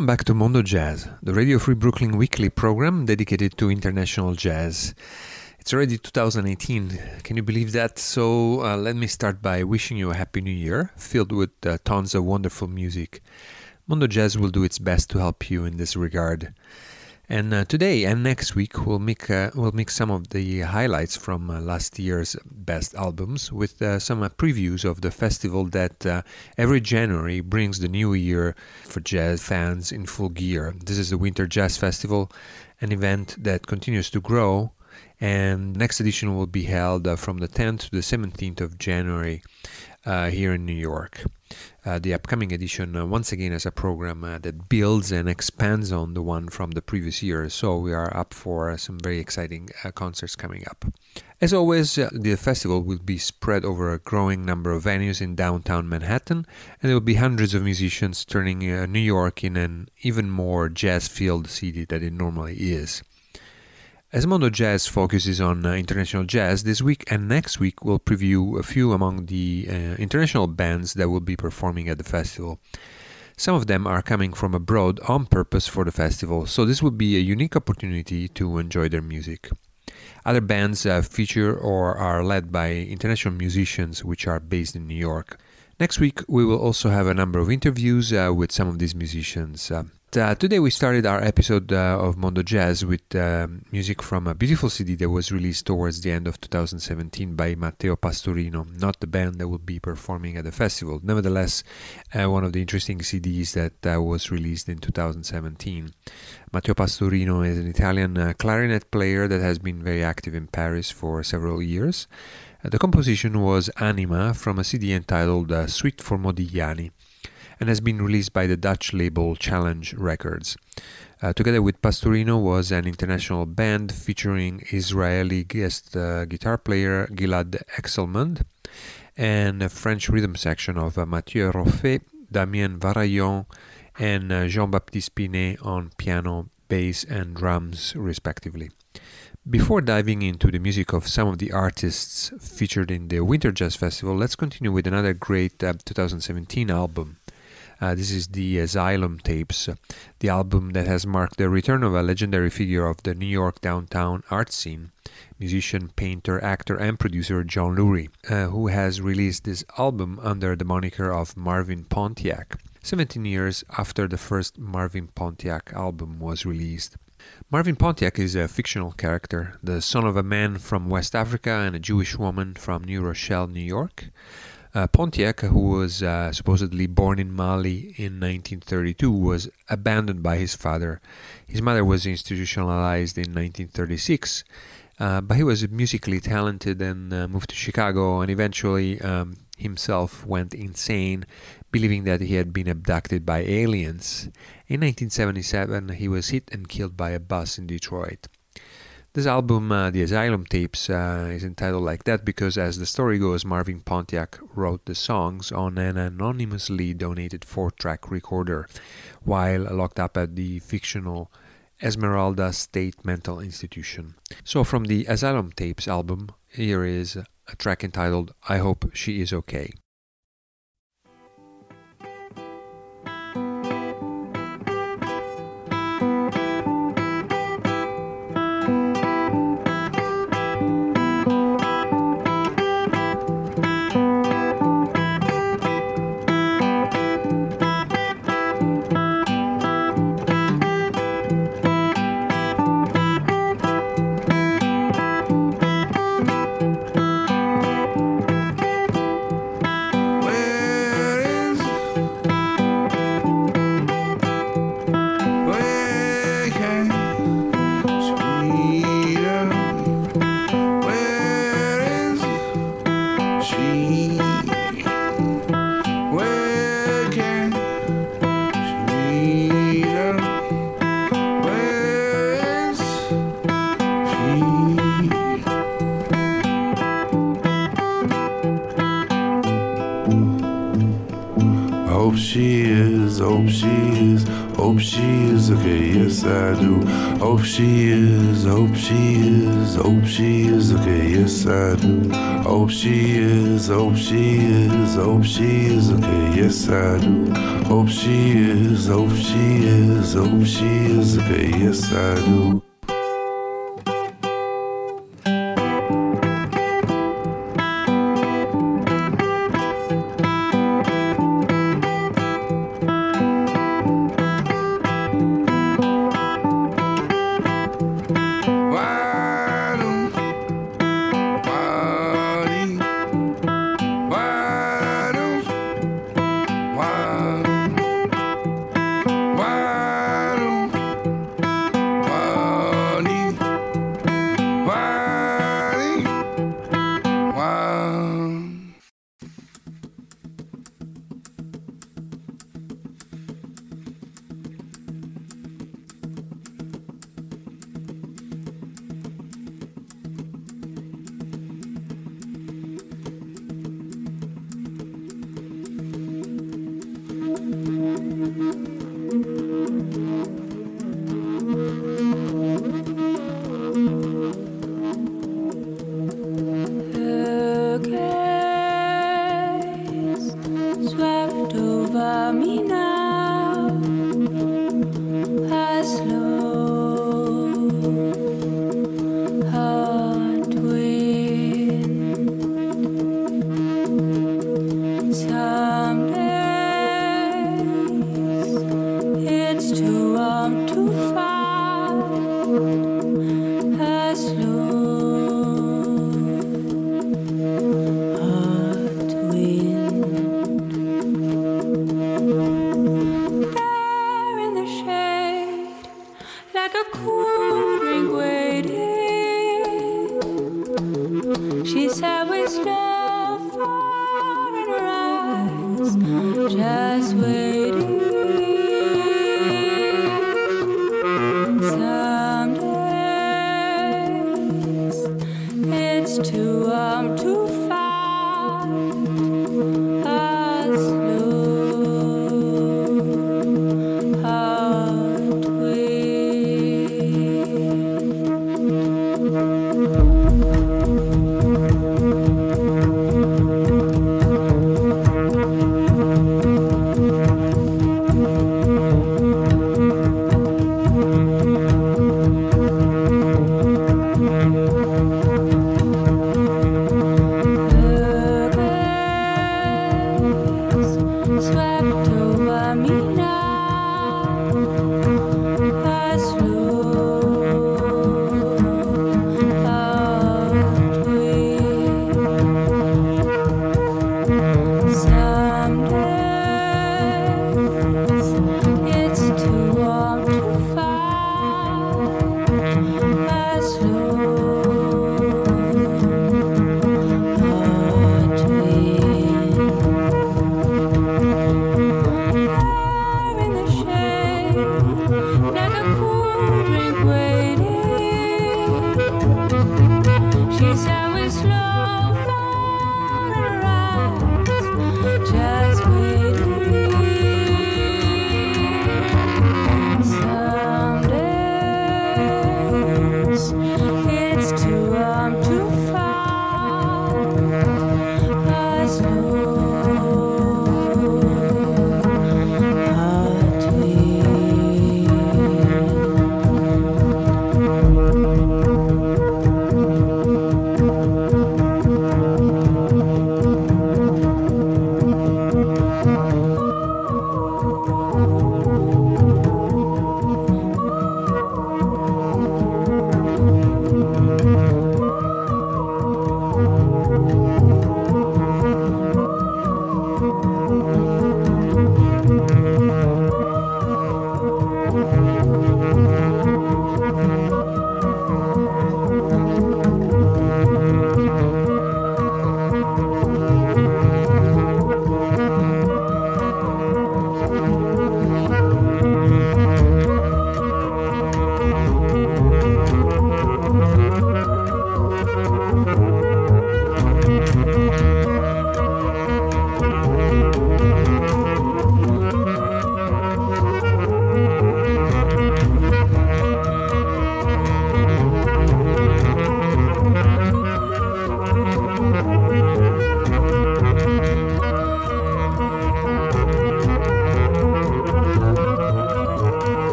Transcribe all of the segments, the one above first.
Welcome back to Mondo Jazz, the Radio Free Brooklyn weekly program dedicated to international jazz. It's already 2018. Can you believe that? So, uh, let me start by wishing you a happy new year filled with uh, tons of wonderful music. Mondo Jazz will do its best to help you in this regard. And uh, today and next week we'll make uh, we'll mix some of the highlights from uh, last year's best albums with uh, some uh, previews of the festival that uh, every January brings the new year for jazz fans in full gear. This is the Winter Jazz Festival, an event that continues to grow. And next edition will be held from the 10th to the 17th of January here in New York uh, the upcoming edition uh, once again as a program uh, that builds and expands on the one from the previous year. So we are up for some very exciting uh, concerts coming up. As always, uh, the festival will be spread over a growing number of venues in downtown Manhattan, and there will be hundreds of musicians turning uh, New York in an even more jazz-filled city than it normally is. As Mondo Jazz focuses on uh, international jazz, this week and next week we'll preview a few among the uh, international bands that will be performing at the festival. Some of them are coming from abroad on purpose for the festival, so this will be a unique opportunity to enjoy their music. Other bands uh, feature or are led by international musicians which are based in New York. Next week, we will also have a number of interviews uh, with some of these musicians. Uh, today we started our episode uh, of Mondo Jazz with uh, music from a beautiful CD that was released towards the end of 2017 by Matteo Pastorino, not the band that will be performing at the festival. Nevertheless, uh, one of the interesting CDs that uh, was released in 2017. Matteo Pastorino is an Italian uh, clarinet player that has been very active in Paris for several years. the composition was Anima from a CD entitled Suite for Modigliani and has been released by the Dutch label Challenge Records. Uh, together with Pastorino was an international band featuring Israeli guest uh, guitar player Gilad Hekselman and a French rhythm section of uh, Mathieu Roffet, Damien Varaillon, and uh, Jean-Baptiste Pinet on piano, bass, and drums, respectively. Before diving into the music of some of the artists featured in the Winter Jazz Festival, let's continue with another great uh, 2017 album. Uh, this is the Asylum Tapes, the album that has marked the return of a legendary figure of the New York downtown art scene, musician, painter, actor, and producer John Lurie, uh, who has released this album under the moniker of Marvin Pontiac, 17 years after the first Marvin Pontiac album was released. Marvin Pontiac is a fictional character, the son of a man from West Africa and a Jewish woman from New Rochelle, New York. Uh, Pontiac, who was uh, supposedly born in Mali in 1932, was abandoned by his father. His mother was institutionalized in 1936, uh, but he was musically talented and uh, moved to Chicago and eventually um, himself went insane, believing that he had been abducted by aliens. In 1977, he was hit and killed by a bus in Detroit. This album, uh, The Asylum Tapes, uh, is entitled like that because, as the story goes, Marvin Pontiac wrote the songs on an anonymously donated four track recorder while locked up at the fictional Esmeralda State Mental Institution. So, from the Asylum Tapes album, here is a track entitled I Hope She Is Okay. hope she is, hope she is, okay, yes I do. Hope she is, hope she is, hope she is, okay, yes I do. Hope she is, hope she is, hope she is, okay, yes I do. Hope she is, hope she is, hope she is, okay, yes I do.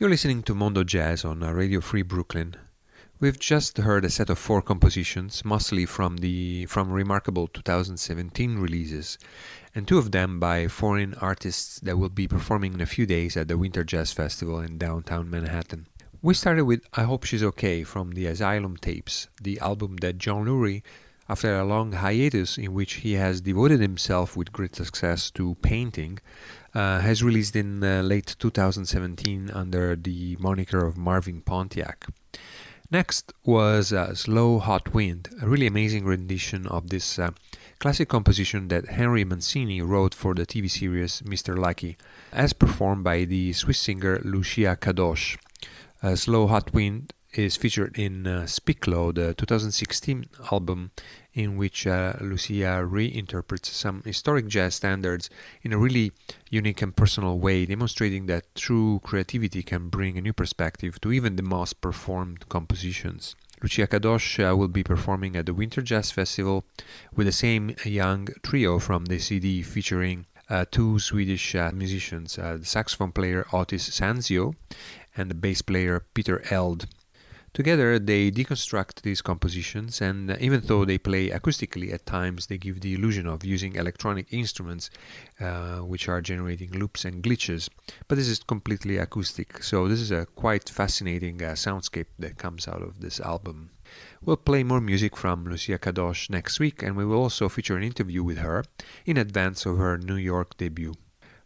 You're listening to Mondo Jazz on Radio Free Brooklyn. We've just heard a set of four compositions, mostly from the from remarkable 2017 releases, and two of them by foreign artists that will be performing in a few days at the Winter Jazz Festival in downtown Manhattan. We started with I Hope She's Okay from the Asylum Tapes, the album that John Lurie, after a long hiatus in which he has devoted himself with great success to painting, uh, has released in uh, late 2017 under the moniker of Marvin Pontiac. Next was uh, Slow Hot Wind, a really amazing rendition of this uh, classic composition that Henry Mancini wrote for the TV series Mr. Lucky, as performed by the Swiss singer Lucia Cadotsch. Uh, Slow Hot Wind is featured in uh, Speak-Low, the 2016 album in which uh, Lucia reinterprets some historic jazz standards in a really unique and personal way, demonstrating that true creativity can bring a new perspective to even the most performed compositions. Lucia Cadotsch uh, will be performing at the Winter Jazz Festival with the same young trio from the CD featuring uh, two Swedish uh, musicians, uh, the saxophone player Otis Sandsjö and the bass player Petter Eldh. Together, they deconstruct these compositions, and even though they play acoustically at times, they give the illusion of using electronic instruments uh, which are generating loops and glitches. But this is completely acoustic, so this is a quite fascinating uh, soundscape that comes out of this album. We'll play more music from Lucia Cadotsch next week, and we will also feature an interview with her in advance of her New York debut.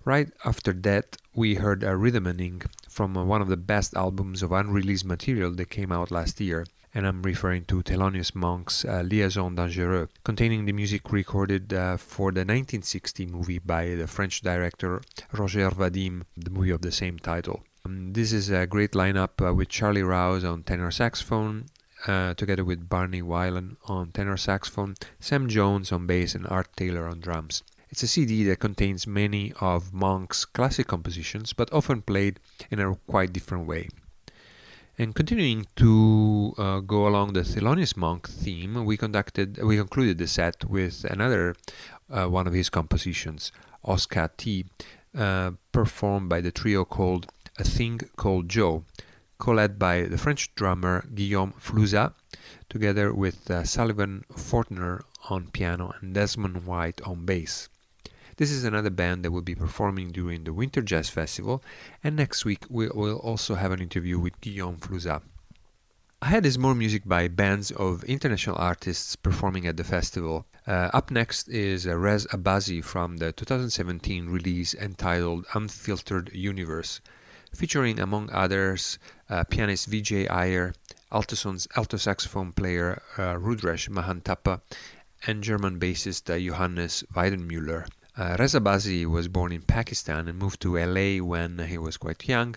Right after that, we heard Rhythm-a-Ning from one of the best albums of unreleased material that came out last year, and I'm referring to Thelonious Monk's uh, Liaison Dangereuse, containing the music recorded uh, for the 1960 movie by the French director Roger Vadim, the movie of the same title. Um, this is a great lineup uh, with Charlie Rouse on tenor saxophone, uh, together with Barney Wilen on tenor saxophone, Sam Jones on bass, and Art Taylor on drums. It's a CD that contains many of Monk's classic compositions, but often played in a quite different way. And continuing to uh, go along the Thelonious Monk theme, we conducted we concluded the set with another uh, one of his compositions, Oska T, uh, performed by the trio called A Thing Called Joe, co-led by the French drummer Guilhem Flouzat, together with uh, Sullivan Fortner on piano and Desmond White on bass. This is another band that will be performing during the Winter Jazz Festival, and next week we will also have an interview with Guilhem Flouzat. Ahead is more music by bands of international artists performing at the festival. Uh, up next is uh, Rez Abbasi from the 2017 release entitled Unfiltered Universe, featuring among others uh, pianist Vijay Iyer, alto, alto saxophone player uh, Rudresh Mahanthappa, and German bassist uh, Johannes Weidenmüller. Uh, Rez Abbasi was born in Pakistan and moved to LA when he was quite young,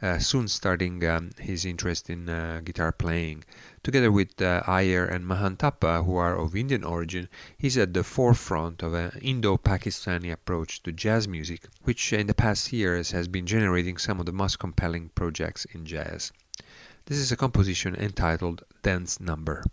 uh, soon starting um, his interest in uh, guitar playing. Together with uh, Iyer and Mahanthappa, who are of Indian origin, he's at the forefront of an Indo-Pakistani approach to jazz music, which in the past years has been generating some of the most compelling projects in jazz. This is a composition entitled Dance Number.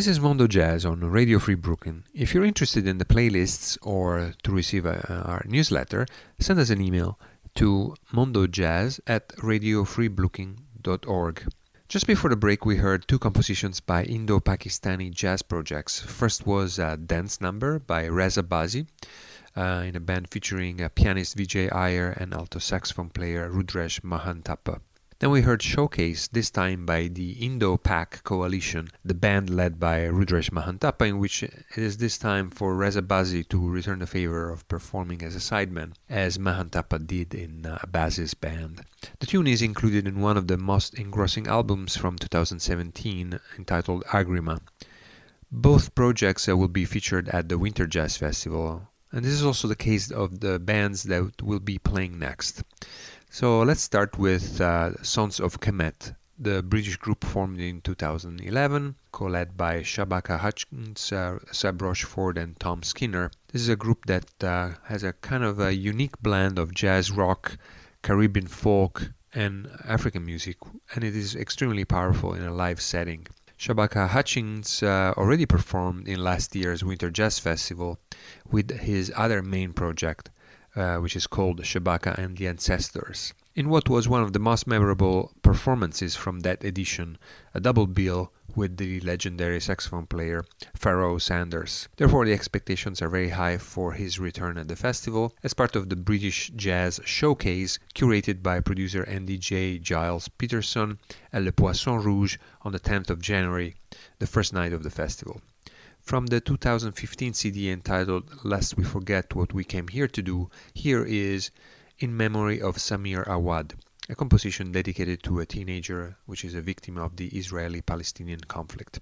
This is Mondo Jazz on Radio Free Brooklyn. If you're interested in the playlists or to receive a, uh, our newsletter, send us an email to mondojazz at radiofreebrooklyn.org. Just before the break, we heard two compositions by Indo Pakistani jazz projects. First was a Dance Number by Rez Abbasi uh, in a band featuring a pianist Vijay Iyer and alto saxophone player Rudresh Mahanthappa. Then we heard Showcase, this time by the Indo-Pak Coalition, the band led by Rudresh Mahanthappa, in which it is this time for Rez Abbasi to return the favor of performing as a sideman, as Mahanthappa did in uh, Abbasi's band. The tune is included in one of the most engrossing albums from 2017, entitled Agrima. Both projects uh, will be featured at the Winter Jazz Festival, and this is also the case of the bands that will be playing next. So let's start with uh, Sons of Kemet, the British group formed in 2011, co-led by Shabaka Hutchings, uh, Seb and Tom Skinner. This is a group that uh, has a kind of a unique blend of jazz rock, Caribbean folk, and African music, and it is extremely powerful in a live setting. Shabaka Hutchings uh, already performed in last year's Winter Jazz Festival with his other main project, uh, which is called Shabaka and the Ancestors. In what was one of the most memorable performances from that edition, a double bill with the legendary saxophone player Pharoah Sanders. Therefore, the expectations are very high for his return at the festival as part of the British Jazz Showcase curated by producer and DJ Gilles Peterson at Le Poisson Rouge on the 10th of January, the first night of the festival. From the 2015 CD entitled Lest We Forget What We Came Here to Do, here is In Memory of Samir Awad, a composition dedicated to a teenager which is a victim of the Israeli Palestinian conflict.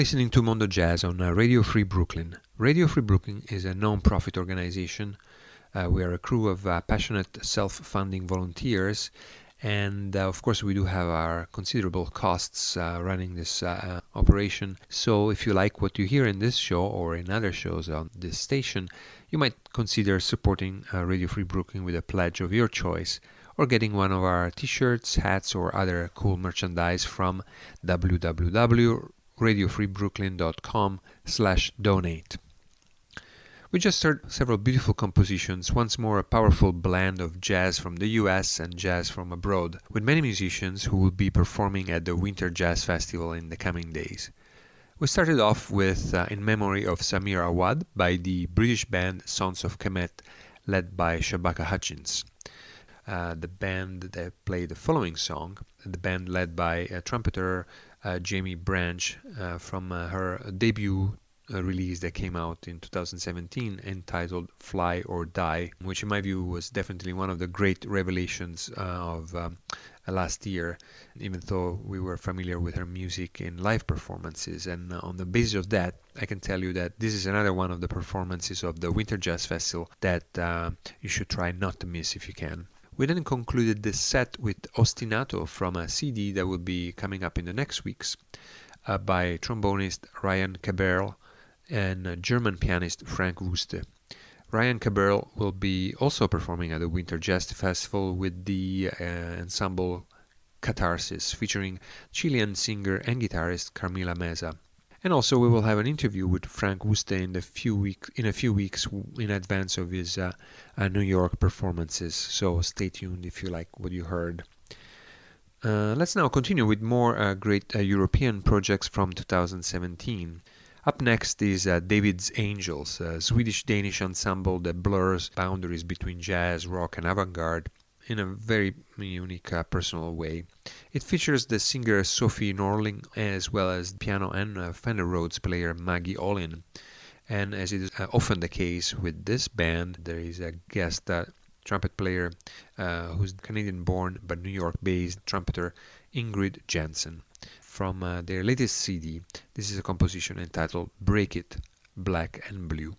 Listening to Mondo Jazz on uh, Radio Free Brooklyn. Radio Free Brooklyn is a non profit organization. Uh, we are a crew of uh, passionate self funding volunteers and uh, of course we do have our considerable costs uh, running this uh, operation so if you like what you hear in this show or in other shows on this station you might consider supporting radio free brooklyn with a pledge of your choice or getting one of our t-shirts hats or other cool merchandise from www.radiofreebrooklyn.com slash donate we just heard several beautiful compositions, once more a powerful blend of jazz from the US and jazz from abroad, with many musicians who will be performing at the Winter Jazz Festival in the coming days. We started off with uh, In Memory of Samir Awad by the British band Sons of Kemet, led by Shabaka Hutchings. Uh, the band that played the following song, the band led by uh, trumpeter uh, Jaimie Branch uh, from uh, her debut release that came out in 2017 entitled Fly or Die, which in my view was definitely one of the great revelations uh, of um, last year, even though we were familiar with her music in live performances. And on the basis of that, I can tell you that this is another one of the performances of the Winter Jazz Festival that uh, you should try not to miss if you can. We then concluded the set with Ostinato from a CD that will be coming up in the next weeks uh, by trombonist Ryan Keberle and German pianist Frank Woeste. Ryan Keberle will be also performing at the Winter Jazz Festival with the uh, ensemble Catharsis, featuring Chilean singer and guitarist Camila Meza. And also, we will have an interview with Frank Woeste in a few weeks in a few weeks in advance of his uh, uh, New York performances. So stay tuned if you like what you heard. Uh, let's now continue with more uh, great uh, European projects from 2017. Up next is uh, David's Angels, a Swedish Danish ensemble that blurs boundaries between jazz, rock, and avant garde in a very unique uh, personal way. It features the singer Sofie Norling as well as piano and uh, Fender Rhodes player Maggi Olin. And as is uh, often the case with this band, there is a guest uh, trumpet player uh, who's Canadian born but New York based trumpeter Ingrid Jensen from uh, their latest CD. This is a composition entitled Break It, Black and Blue.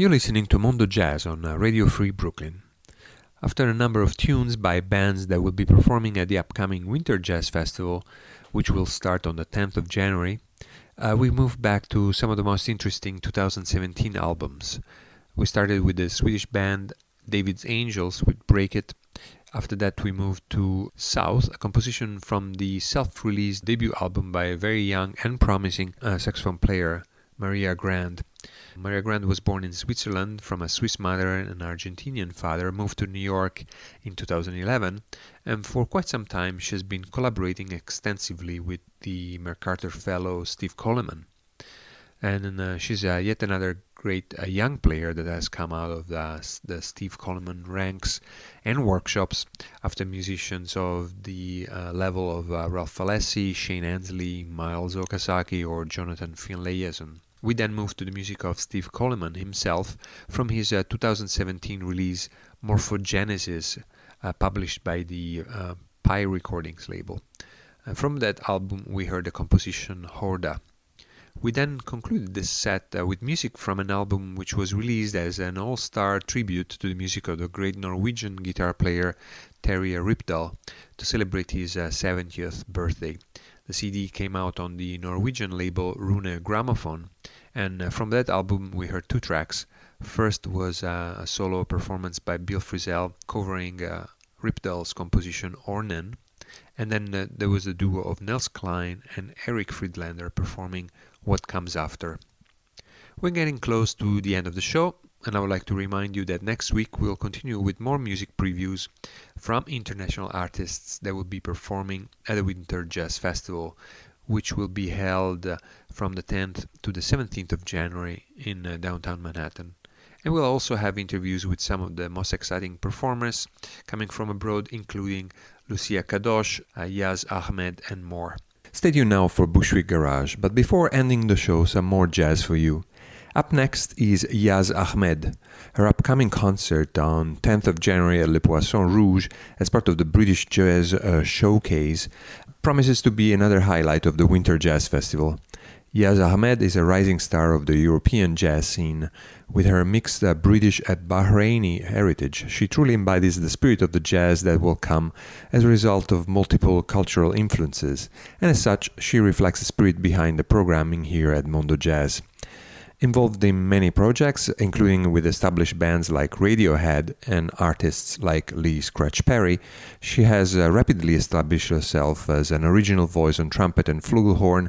You're listening to Mondo Jazz on uh, Radio Free Brooklyn. After a number of tunes by bands that will be performing at the upcoming Winter Jazz Festival, which will start on the 10th of January, uh, we move back to some of the most interesting 2017 albums. We started with the Swedish band David's Angels with Break It. After that, we moved to South, a composition from the self released debut album by a very young and promising uh, saxophone player, Maria Grand. Maria Grand was born in Switzerland from a Swiss mother and an Argentinian father, moved to New York in 2011, and for quite some time she has been collaborating extensively with the MacArthur Fellow Steve Coleman. And uh, she's uh, yet another great uh, young player that has come out of the, the Steve Coleman ranks and workshops after musicians of the uh, level of uh, Ralph Alessi, Shane Endsley, Miles Okazaki, or Jonathan Finlayson. We then moved to the music of Steve Coleman himself from his uh, 2017 release Morphogenesis, uh, published by the uh, Pi Recordings label. from that album, we heard the composition Horda. We then concluded this set uh, with music from an album which was released as an all star tribute to the music of the great Norwegian guitar player Terje Rypdal to celebrate his uh, 70th birthday. The CD came out on the Norwegian label Rune Grammofon, and uh, from that album we heard two tracks. First was uh, a solo performance by Bill Frisell covering uh, Rypdal's composition Ornen, and then uh, there was a duo of Nels Cline and Erik Friedlander performing What Comes After. We're getting close to the end of the show, and I would like to remind you that next week we'll continue with more music previews from international artists that will be performing at the Winter Jazz Festival, which will be held uh, from the 10th to the 17th of January in uh, downtown Manhattan. And we'll also have interviews with some of the most exciting performers coming from abroad, including Lucia Cadotsch, Yazz Ahmed, and more. Stay tuned now for Bushwick Garage, but before ending the show, some more jazz for you. Up next is Yazz Ahmed. Her upcoming concert on 10th of January at Le Poisson Rouge as part of the British Jazz uh, Showcase promises to be another highlight of the Winter Jazz Festival. Yazz Ahmed is a rising star of the European jazz scene. With her mixed uh, British and Bahraini heritage, she truly embodies the spirit of the jazz that will come as a result of multiple cultural influences, and as such, she reflects the spirit behind the programming here at Mondo Jazz. Involved in many projects, including with established bands like Radiohead and artists like Lee Scratch Perry, she has uh, rapidly established herself as an original voice on trumpet and flugelhorn.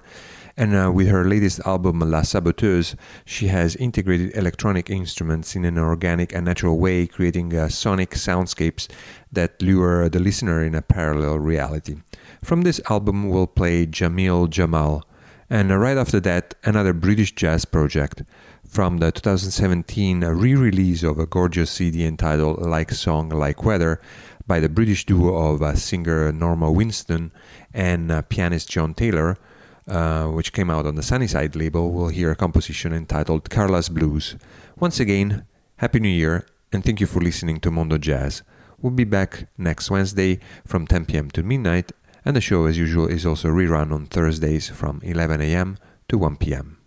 And uh, with her latest album, La Saboteuse, she has integrated electronic instruments in an organic and natural way, creating uh, sonic soundscapes that lure the listener in a parallel reality. From this album, we'll play Jamil Jamal and right after that, another British jazz project from the 2017 re release of a gorgeous CD entitled Like Song, Like Weather by the British duo of uh, singer Norma Winstone and uh, pianist John Taylor, uh, which came out on the Sunnyside label. We'll hear a composition entitled Carla's Blues. Once again, Happy New Year, and thank you for listening to Mondo Jazz. We'll be back next Wednesday from 10 p.m. to midnight and the show, as usual, is also rerun on Thursdays from 11 a.m. to 1 p.m.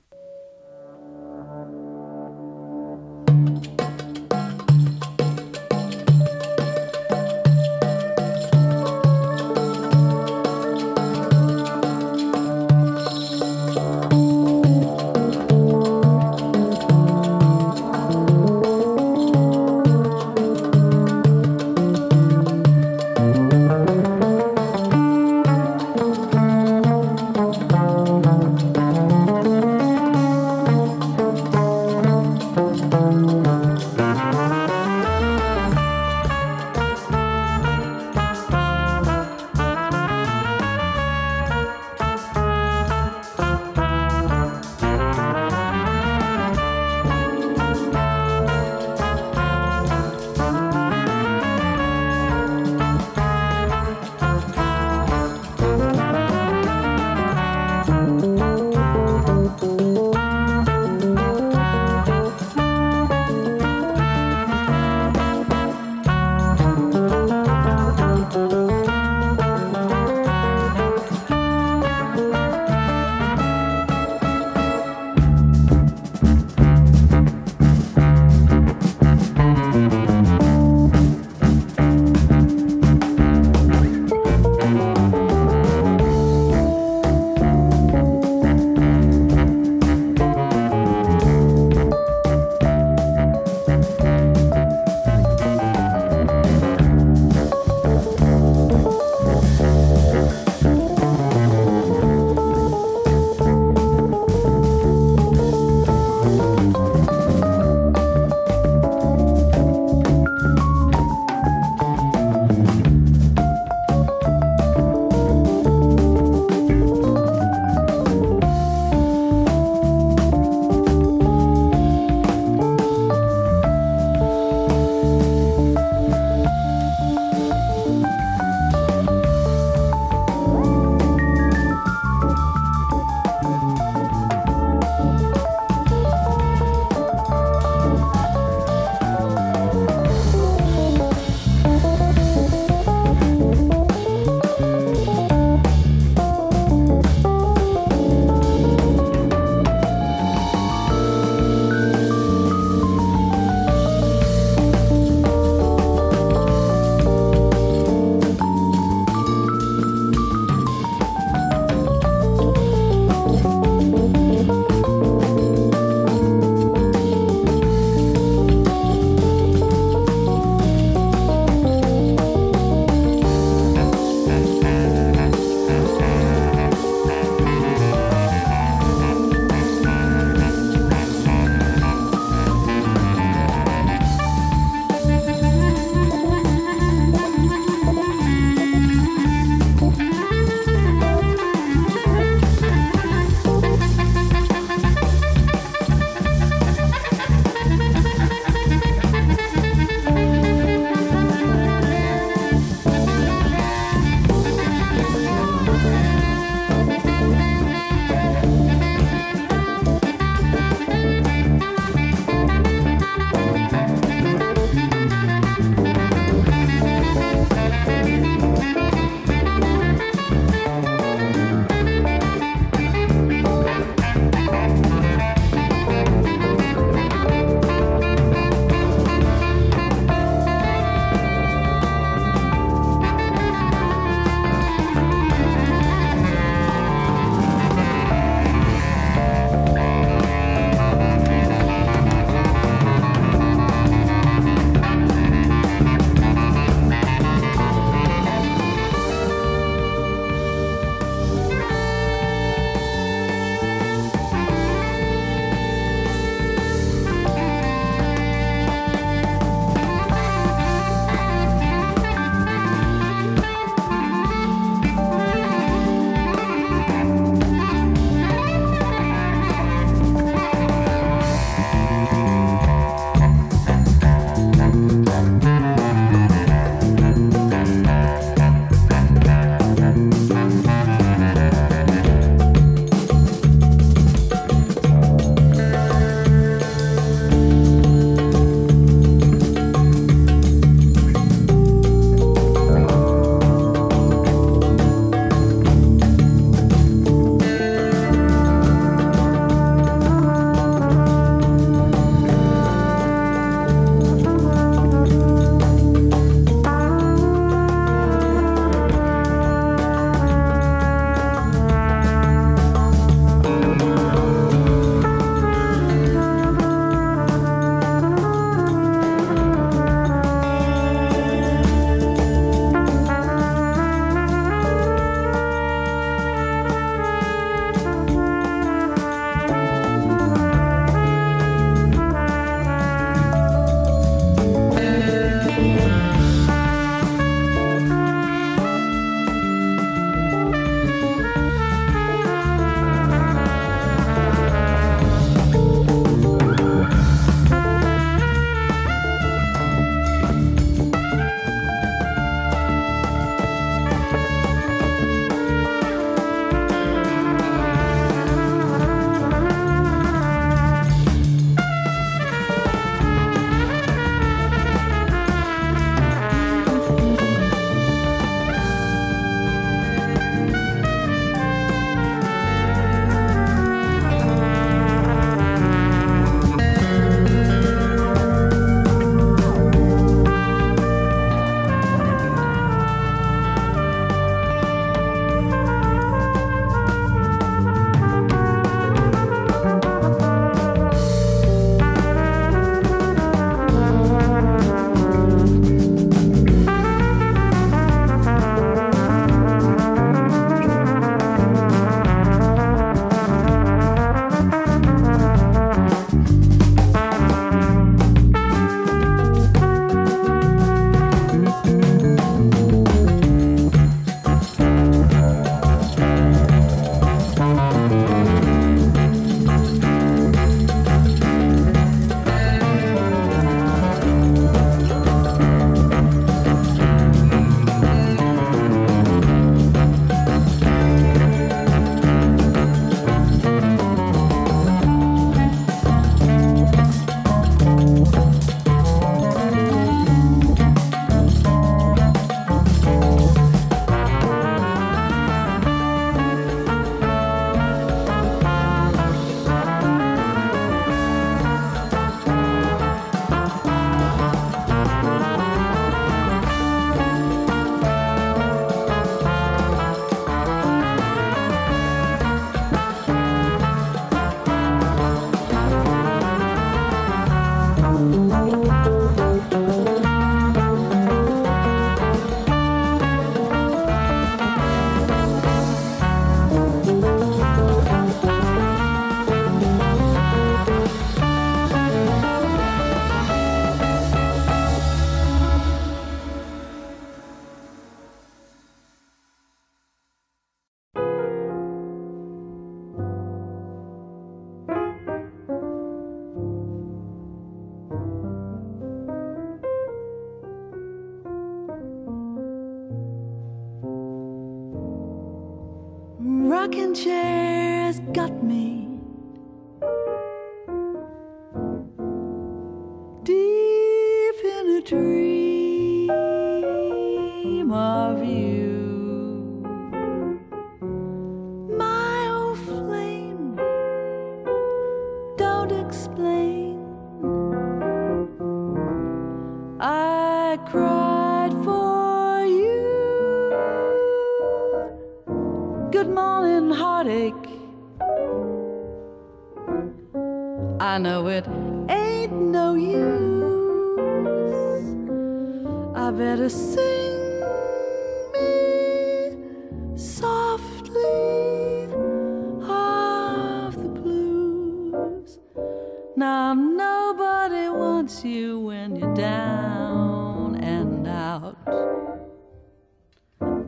Now nobody wants you when you're down and out.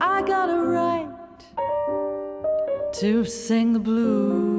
I got a right to sing the blues.